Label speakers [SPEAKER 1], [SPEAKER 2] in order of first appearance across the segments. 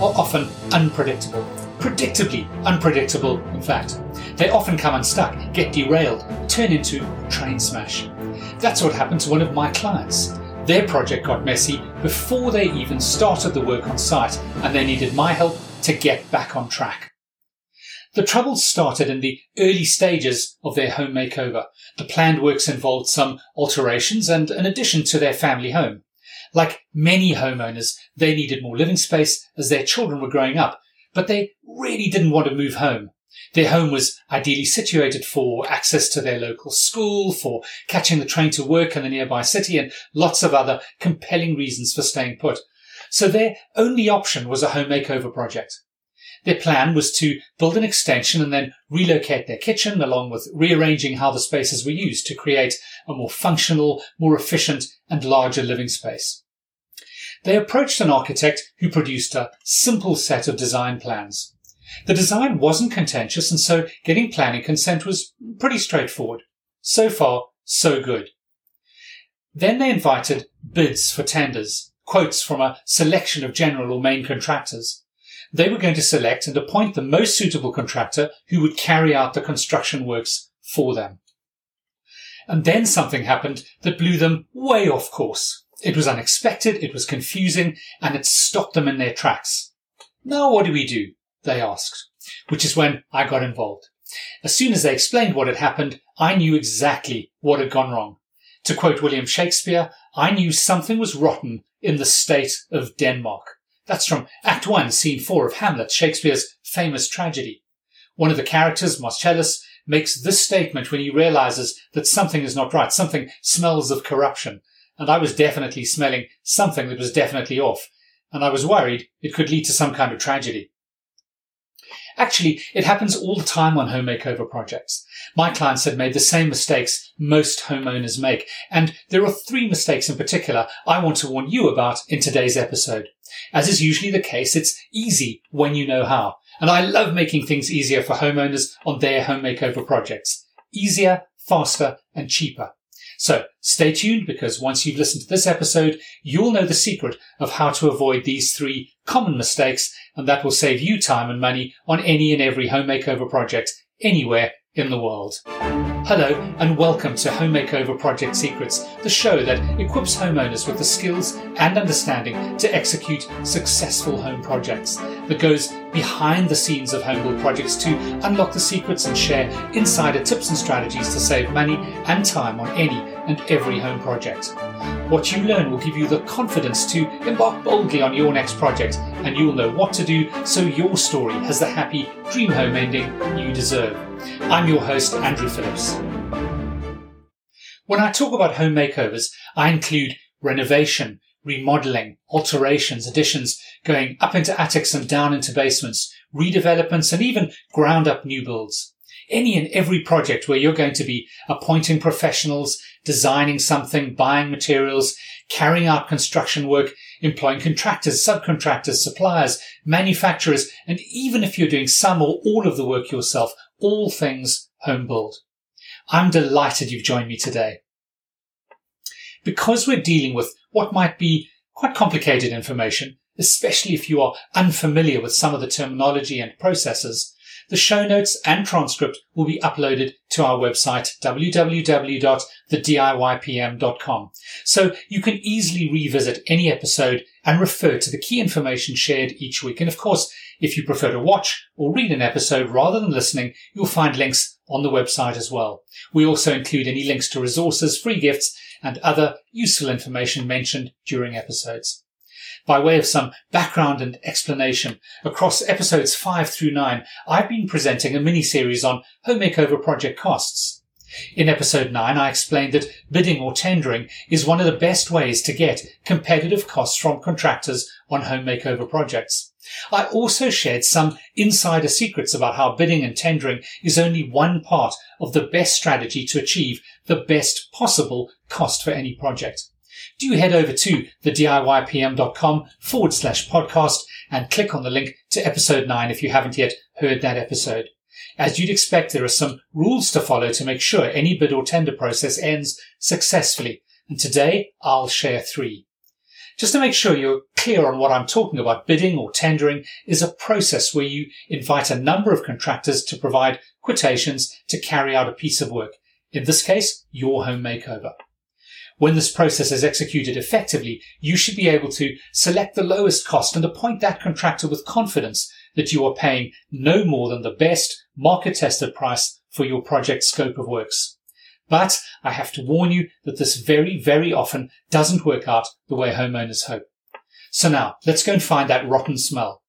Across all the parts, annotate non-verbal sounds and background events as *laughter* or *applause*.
[SPEAKER 1] are often unpredictable. Predictably unpredictable, in fact. They often come unstuck, get derailed, turn into a train smash. That's what happened to one of my clients. Their project got messy before they even started the work on site, and they needed my help to get back on track. The troubles started in the early stages of their home makeover. The planned works involved some alterations and an addition to their family home. Like many homeowners, they needed more living space as their children were growing up, but they really didn't want to move home. Their home was ideally situated for access to their local school, for catching the train to work in the nearby city, and lots of other compelling reasons for staying put. So their only option was a home makeover project. Their plan was to build an extension and then relocate their kitchen along with rearranging how the spaces were used to create a more functional, more efficient and larger living space. They approached an architect who produced a simple set of design plans. The design wasn't contentious and so getting planning consent was pretty straightforward. So far, so good. Then they invited bids for tenders, quotes from a selection of general or main contractors they were going to select and appoint the most suitable contractor who would carry out the construction works for them. And then something happened that blew them way off course. It was unexpected, it was confusing, and it stopped them in their tracks. Now what do we do? They asked, which is when I got involved. As soon as they explained what had happened, I knew exactly what had gone wrong. To quote William Shakespeare, I knew something was rotten in the state of Denmark. That's from Act 1, Scene 4 of Hamlet, Shakespeare's famous tragedy. One of the characters, Marcellus, makes this statement when he realizes that something is not right, something smells of corruption. And I was definitely smelling something that was definitely off. And I was worried it could lead to some kind of tragedy. Actually, it happens all the time on home makeover projects. My clients had made the same mistakes most homeowners make, and there are three mistakes in particular I want to warn you about in today's episode. As is usually the case, it's easy when you know how. And I love making things easier for homeowners on their home makeover projects. Easier, faster, and cheaper. So stay tuned because once you've listened to this episode, you'll know the secret of how to avoid these three common mistakes, and that will save you time and money on any and every home makeover project anywhere in the world. Hello and welcome to Home Makeover Project Secrets, the show that equips homeowners with the skills and understanding to execute successful home projects, that goes behind the scenes of home build projects to unlock the secrets and share insider tips and strategies to save money and time on any and every home project. What you learn will give you the confidence to embark boldly on your next project, and you'll know what to do so your story has the happy dream home ending you deserve. I'm your host, Andrew Phillips. When I talk about home makeovers, I include renovation, remodeling, alterations, additions, going up into attics and down into basements, redevelopments, and even ground up new builds. Any and every project where you're going to be appointing professionals, designing something, buying materials, carrying out construction work, employing contractors, subcontractors, suppliers, manufacturers, and even if you're doing some or all of the work yourself, all things home build. I'm delighted you've joined me today. Because we're dealing with what might be quite complicated information, especially if you are unfamiliar with some of the terminology and processes, the show notes and transcript will be uploaded to our website, www.thediypm.com. So you can easily revisit any episode and refer to the key information shared each week. And of course, if you prefer to watch or read an episode rather than listening, you'll find links on the website as well. We also include any links to resources, free gifts, and other useful information mentioned during episodes. By way of some background and explanation, across episodes 5 through 9, I've been presenting a mini-series on home makeover project costs. In episode 9, I explained that bidding or tendering is one of the best ways to get competitive costs from contractors on home makeover projects. I also shared some insider secrets about how bidding and tendering is only one part of the best strategy to achieve the best possible cost for any project. Do head over to thediypm.com forward slash podcast and click on the link to episode 9 if you haven't yet heard that episode. As you'd expect, there are some rules to follow to make sure any bid or tender process ends successfully. And today I'll share three. Just to make sure you're clear on what I'm talking about, bidding or tendering is a process where you invite a number of contractors to provide quotations to carry out a piece of work. In this case, your home makeover. When this process is executed effectively, you should be able to select the lowest cost and appoint that contractor with confidence that you are paying no more than the best market tested price for your project scope of works. But I have to warn you that this very, very often doesn't work out the way homeowners hope. So now let's go and find that rotten smell.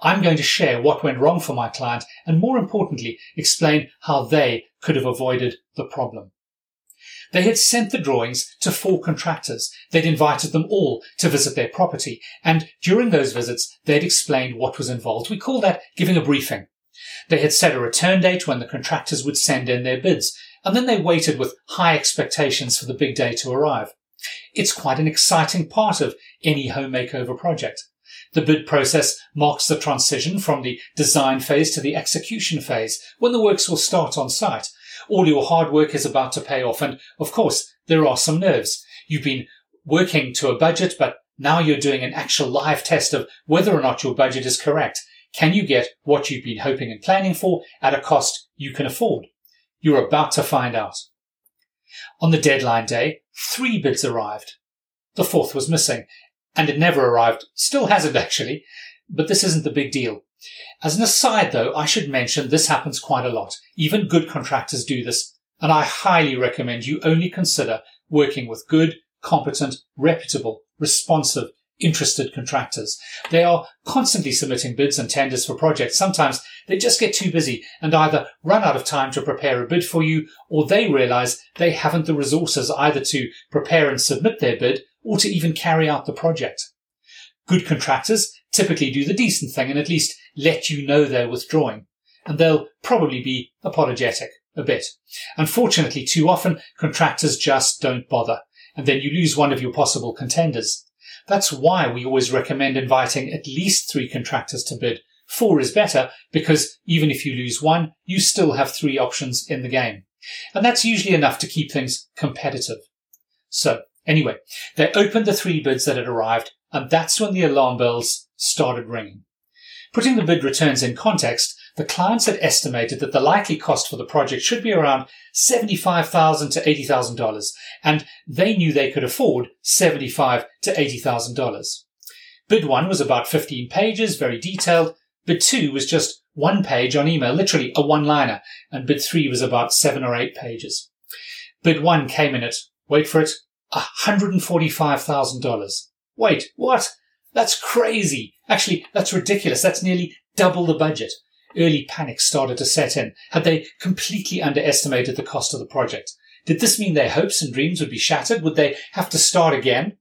[SPEAKER 1] I'm going to share what went wrong for my client and more importantly, explain how they could have avoided the problem. They had sent the drawings to four contractors. They'd invited them all to visit their property. And during those visits, they'd explained what was involved. We call that giving a briefing. They had set a return date when the contractors would send in their bids. And then they waited with high expectations for the big day to arrive. It's quite an exciting part of any home makeover project. The bid process marks the transition from the design phase to the execution phase, when the works will start on site all your hard work is about to pay off. And of course, there are some nerves. You've been working to a budget, but now you're doing an actual live test of whether or not your budget is correct. Can you get what you've been hoping and planning for at a cost you can afford? You're about to find out. On the deadline day, three bids arrived. The fourth was missing, and it never arrived. Still hasn't *laughs* actually, but this isn't the big deal. As an aside though, I should mention this happens quite a lot. Even good contractors do this, and I highly recommend you only consider working with good, competent, reputable, responsive, interested contractors. They are constantly submitting bids and tenders for projects. Sometimes they just get too busy and either run out of time to prepare a bid for you or they realize they haven't the resources either to prepare and submit their bid or to even carry out the project. Good contractors typically do the decent thing and at least let you know they're withdrawing. And they'll probably be apologetic a bit. Unfortunately, too often contractors just don't bother. And then you lose one of your possible contenders. That's why we always recommend inviting at least three contractors to bid. Four is better because even if you lose one, you still have three options in the game. And that's usually enough to keep things competitive. So anyway, they opened the three bids that had arrived and that's when the alarm bells started ringing. Putting the bid returns in context, the clients had estimated that the likely cost for the project should be around 75,000 to $80,000, and they knew they could afford 75,000 to $80,000. Bid 1 was about 15 pages, very detailed. Bid 2 was just one page on email, literally a one-liner, and bid 3 was about 7 or 8 pages. Bid 1 came in at, wait for it, $145,000. Wait, what? That's crazy. Actually, that's ridiculous. That's nearly double the budget. Early panic started to set in. Had they completely underestimated the cost of the project? Did this mean their hopes and dreams would be shattered? Would they have to start again?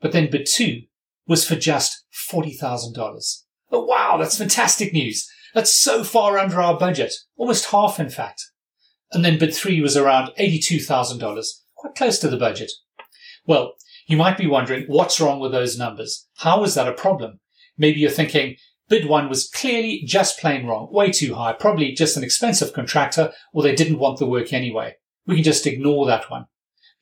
[SPEAKER 1] But then bid two was for just $40,000. Oh, wow, that's fantastic news. That's so far under our budget. Almost half, in fact. And then bid three was around $82,000, quite close to the budget. Well, you might be wondering what's wrong with those numbers? How is that a problem? Maybe you're thinking bid one was clearly just plain wrong, way too high, probably just an expensive contractor or they didn't want the work anyway. We can just ignore that one.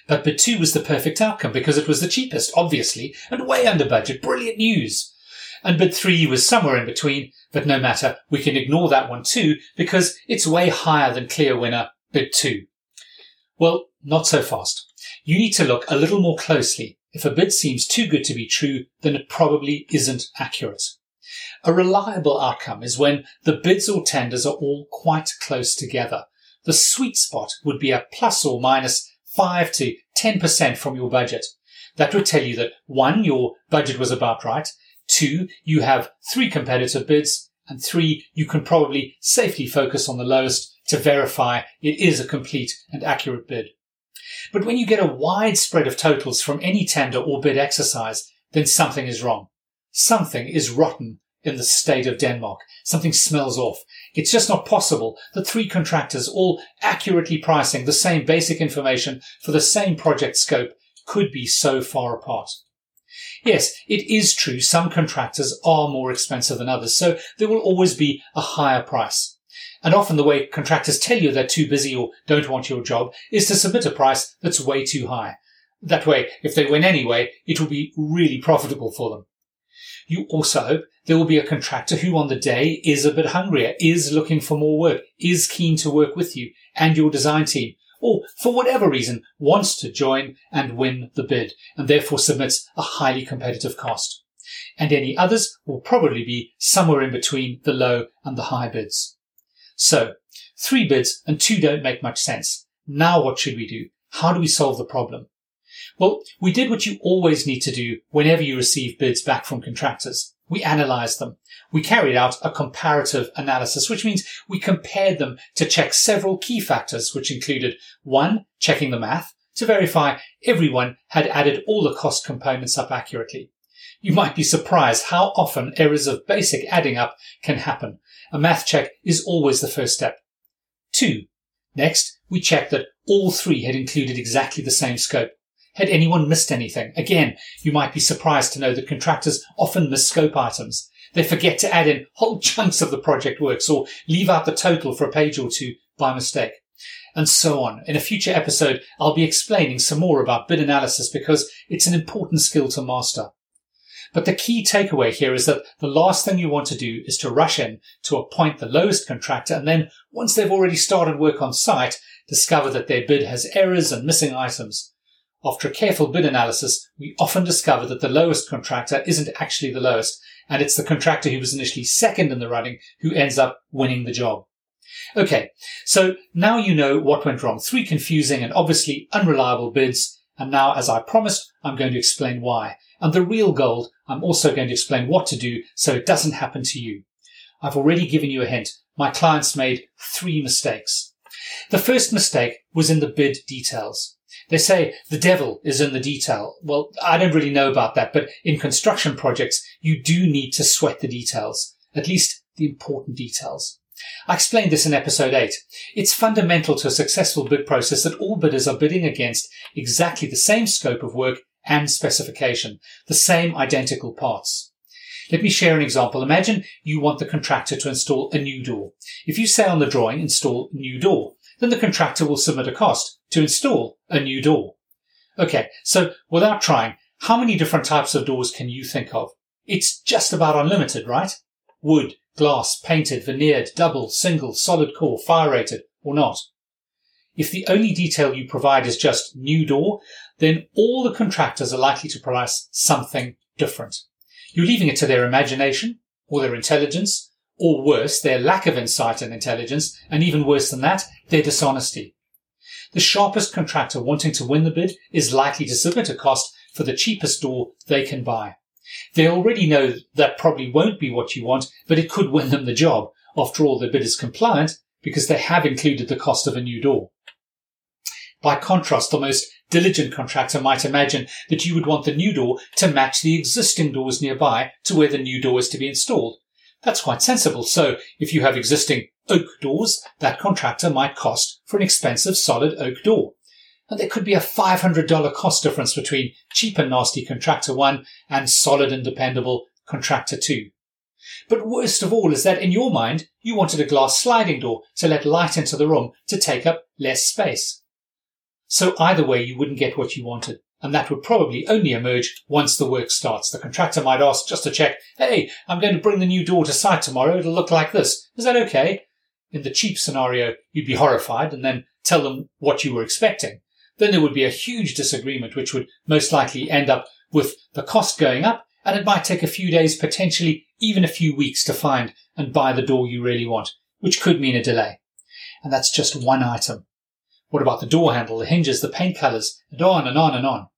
[SPEAKER 1] But bid two was the perfect outcome because it was the cheapest, obviously, and way under budget. Brilliant news. And bid three was somewhere in between, but no matter, we can ignore that one too because it's way higher than clear winner bid two. Well, not so fast. You need to look a little more closely. If a bid seems too good to be true, then it probably isn't accurate. A reliable outcome is when the bids or tenders are all quite close together. The sweet spot would be a plus or minus 5 to 10% from your budget. That would tell you that one, your budget was about right. Two, you have three competitive bids. And three, you can probably safely focus on the lowest to verify it is a complete and accurate bid. But when you get a wide spread of totals from any tender or bid exercise, then something is wrong. Something is rotten in the state of Denmark. Something smells off. It's just not possible that three contractors all accurately pricing the same basic information for the same project scope could be so far apart. Yes, it is true some contractors are more expensive than others, so there will always be a higher price. And often the way contractors tell you they're too busy or don't want your job is to submit a price that's way too high. That way, if they win anyway, it will be really profitable for them. You also hope there will be a contractor who on the day is a bit hungrier, is looking for more work, is keen to work with you and your design team, or for whatever reason wants to join and win the bid and therefore submits a highly competitive cost. And any others will probably be somewhere in between the low and the high bids. So three bids and two don't make much sense. Now what should we do? How do we solve the problem? Well, we did what you always need to do whenever you receive bids back from contractors. We analyzed them. We carried out a comparative analysis, which means we compared them to check several key factors, which included one, checking the math to verify everyone had added all the cost components up accurately. You might be surprised how often errors of basic adding up can happen. A math check is always the first step. Two, next, we checked that all three had included exactly the same scope. Had anyone missed anything? Again, you might be surprised to know that contractors often miss scope items. They forget to add in whole *laughs* chunks of the project works or leave out the total for a page or two by mistake. And so on. In a future episode, I'll be explaining some more about bid analysis because it's an important skill to master. But the key takeaway here is that the last thing you want to do is to rush in to appoint the lowest contractor and then, once they've already started work on site, discover that their bid has errors and missing items. After a careful bid analysis, we often discover that the lowest contractor isn't actually the lowest, and it's the contractor who was initially second in the running who ends up winning the job. Okay, so now you know what went wrong. Three confusing and obviously unreliable bids, and now, as I promised, I'm going to explain why. And the real gold, I'm also going to explain what to do so it doesn't happen to you. I've already given you a hint. My clients made three mistakes. The first mistake was in the bid details. They say the devil is in the detail. Well, I don't really know about that, but in construction projects, you do need to sweat the details, at least the important details. I explained this in episode 8. It's fundamental to a successful bid process that all bidders are bidding against exactly the same scope of work and specification, the same identical parts. Let me share an example. Imagine you want the contractor to install a new door. If you say on the drawing, install new door, then the contractor will submit a cost to install a new door. Okay, so without trying, how many different types of doors can you think of? It's just about unlimited, right? Wood, glass, painted, veneered, double, single, solid core, fire rated, or not. If the only detail you provide is just new door, then all the contractors are likely to price something different. You're leaving it to their imagination or their intelligence or worse, their lack of insight and intelligence, and even worse than that, their dishonesty. The sharpest contractor wanting to win the bid is likely to submit a cost for the cheapest door they can buy. They already know that probably won't be what you want, but it could win them the job. After all, the bid is compliant because they have included the cost of a new door. By contrast, the most diligent contractor might imagine that you would want the new door to match the existing doors nearby to where the new door is to be installed. That's quite sensible. So if you have existing oak doors, that contractor might cost for an expensive solid oak door. And there could be a $500 cost difference between cheap and nasty contractor one and solid and dependable contractor two. But worst of all is that in your mind, you wanted a glass sliding door to let light into the room to take up less space. So either way, you wouldn't get what you wanted and that would probably only emerge once the work starts. The contractor might ask just to check, hey, I'm going to bring the new door to site tomorrow. It'll look like this. Is that okay? In the cheap scenario, you'd be horrified and then tell them what you were expecting. Then there would be a huge disagreement, which would most likely end up with the cost going up, and it might take a few days, potentially even a few weeks to find and buy the door you really want, which could mean a delay. And that's just one item. What about the door handle, the hinges, the paint colors, and on and on and on?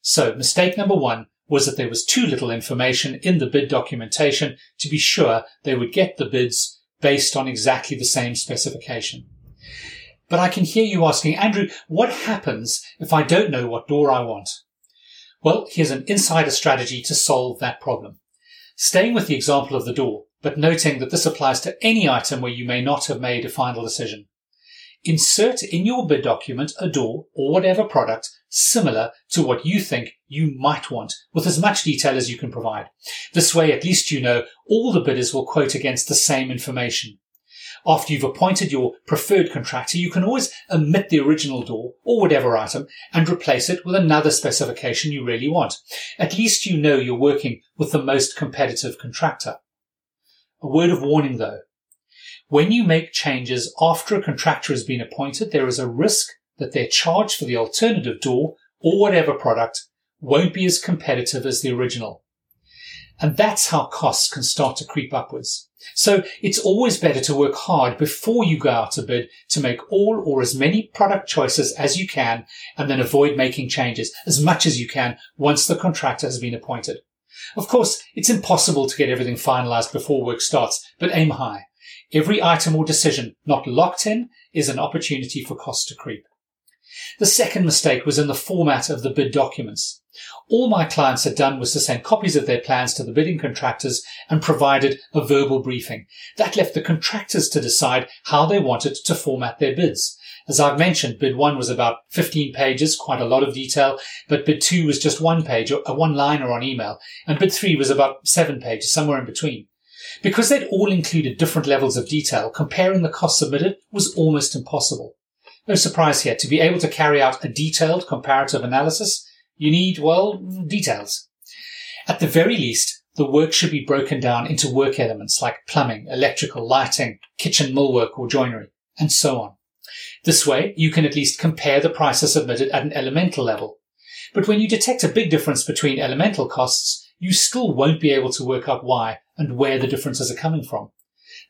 [SPEAKER 1] So mistake number one was that there was too little information in the bid documentation to be sure they would get the bids based on exactly the same specification. But I can hear you asking, Andrew, what happens if I don't know what door I want? Well, here's an insider strategy to solve that problem. Staying with the example of the door, but noting that this applies to any item where you may not have made a final decision. Insert in your bid document a door or whatever product similar to what you think you might want with as much detail as you can provide. This way, at least you know all the bidders will quote against the same information. After you've appointed your preferred contractor, you can always omit the original door or whatever item and replace it with another specification you really want. At least you know you're working with the most competitive contractor. A word of warning though. When you make changes after a contractor has been appointed, there is a risk that their charge for the alternative door or whatever product won't be as competitive as the original. And that's how costs can start to creep upwards. So it's always better to work hard before you go out to bid to make all or as many product choices as you can and then avoid making changes as much as you can once the contractor has been appointed. Of course, it's impossible to get everything finalized before work starts, but aim high. Every item or decision not locked in is an opportunity for cost to creep. The second mistake was in the format of the bid documents. All my clients had done was to send copies of their plans to the bidding contractors and provided a verbal briefing. That left the contractors to decide how they wanted to format their bids. As I've mentioned, bid one was about 15 pages, quite a lot of detail, but bid two was just one page, a uh, one liner on email, and bid three was about seven pages, somewhere in between. Because they'd all included different levels of detail, comparing the costs submitted was almost impossible. No surprise here, to be able to carry out a detailed comparative analysis, you need, well, details. At the very least, the work should be broken down into work elements like plumbing, electrical, lighting, kitchen millwork or joinery, and so on. This way, you can at least compare the prices submitted at an elemental level. But when you detect a big difference between elemental costs, you still won't be able to work out why and where the differences are coming from.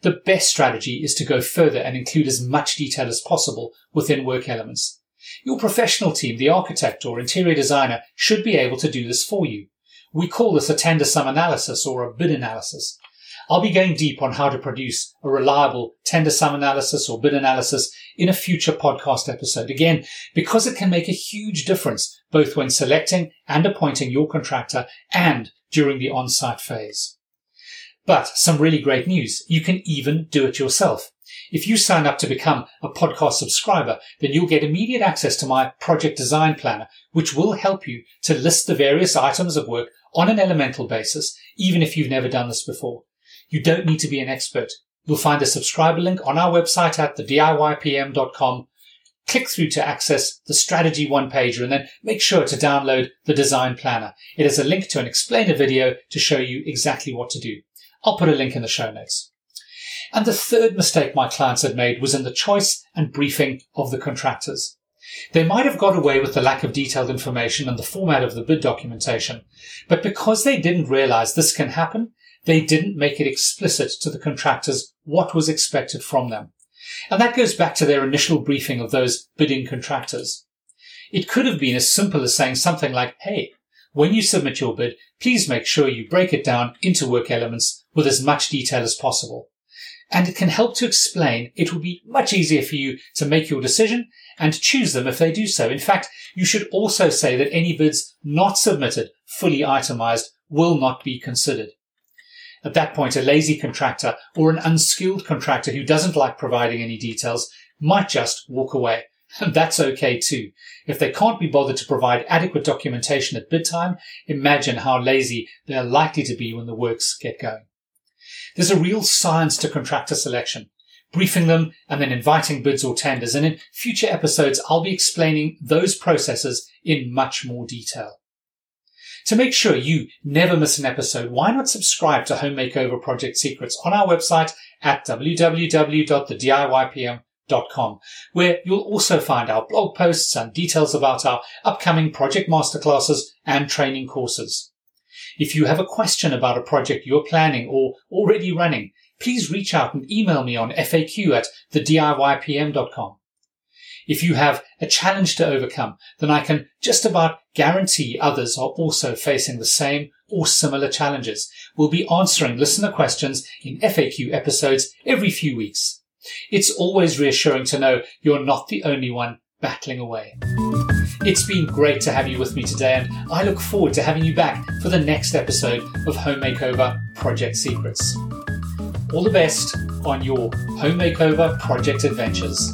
[SPEAKER 1] The best strategy is to go further and include as much detail as possible within work elements. Your professional team, the architect or interior designer, should be able to do this for you. We call this a tender sum analysis or a bid analysis. I'll be going deep on how to produce a reliable tender sum analysis or bid analysis in a future podcast episode. Again, because it can make a huge difference both when selecting and appointing your contractor and during the on-site phase. But some really great news. You can even do it yourself. If you sign up to become a podcast subscriber, then you'll get immediate access to my project design planner, which will help you to list the various items of work on an elemental basis, even if you've never done this before. You don't need to be an expert. You'll find a subscriber link on our website at thediypm.com. Click through to access the strategy one pager and then make sure to download the design planner. It has a link to an explainer video to show you exactly what to do. I'll put a link in the show notes. And the third mistake my clients had made was in the choice and briefing of the contractors. They might have got away with the lack of detailed information and the format of the bid documentation, but because they didn't realize this can happen, they didn't make it explicit to the contractors what was expected from them. And that goes back to their initial briefing of those bidding contractors. It could have been as simple as saying something like, hey, when you submit your bid, please make sure you break it down into work elements with as much detail as possible. And it can help to explain it will be much easier for you to make your decision and choose them if they do so. In fact, you should also say that any bids not submitted fully itemized will not be considered. At that point, a lazy contractor or an unskilled contractor who doesn't like providing any details might just walk away. *laughs* And that's okay too. If they can't be bothered to provide adequate documentation at bid time, imagine how lazy they're likely to be when the works get going. There's a real science to contractor selection, briefing them and then inviting bids or tenders. And in future episodes, I'll be explaining those processes in much more detail. To make sure you never miss an episode, why not subscribe to Home Makeover Project Secrets on our website at www.thediypm.com, where you'll also find our blog posts and details about our upcoming project masterclasses and training courses. If you have a question about a project you're planning or already running, please reach out and email me on faq at thediypm.com. If you have a challenge to overcome, then I can just about guarantee others are also facing the same or similar challenges. We'll be answering listener questions in FAQ episodes every few weeks. It's always reassuring to know you're not the only one battling away. It's been great to have you with me today, and I look forward to having you back for the next episode of Home Makeover Project Secrets. All the best on your home makeover project adventures.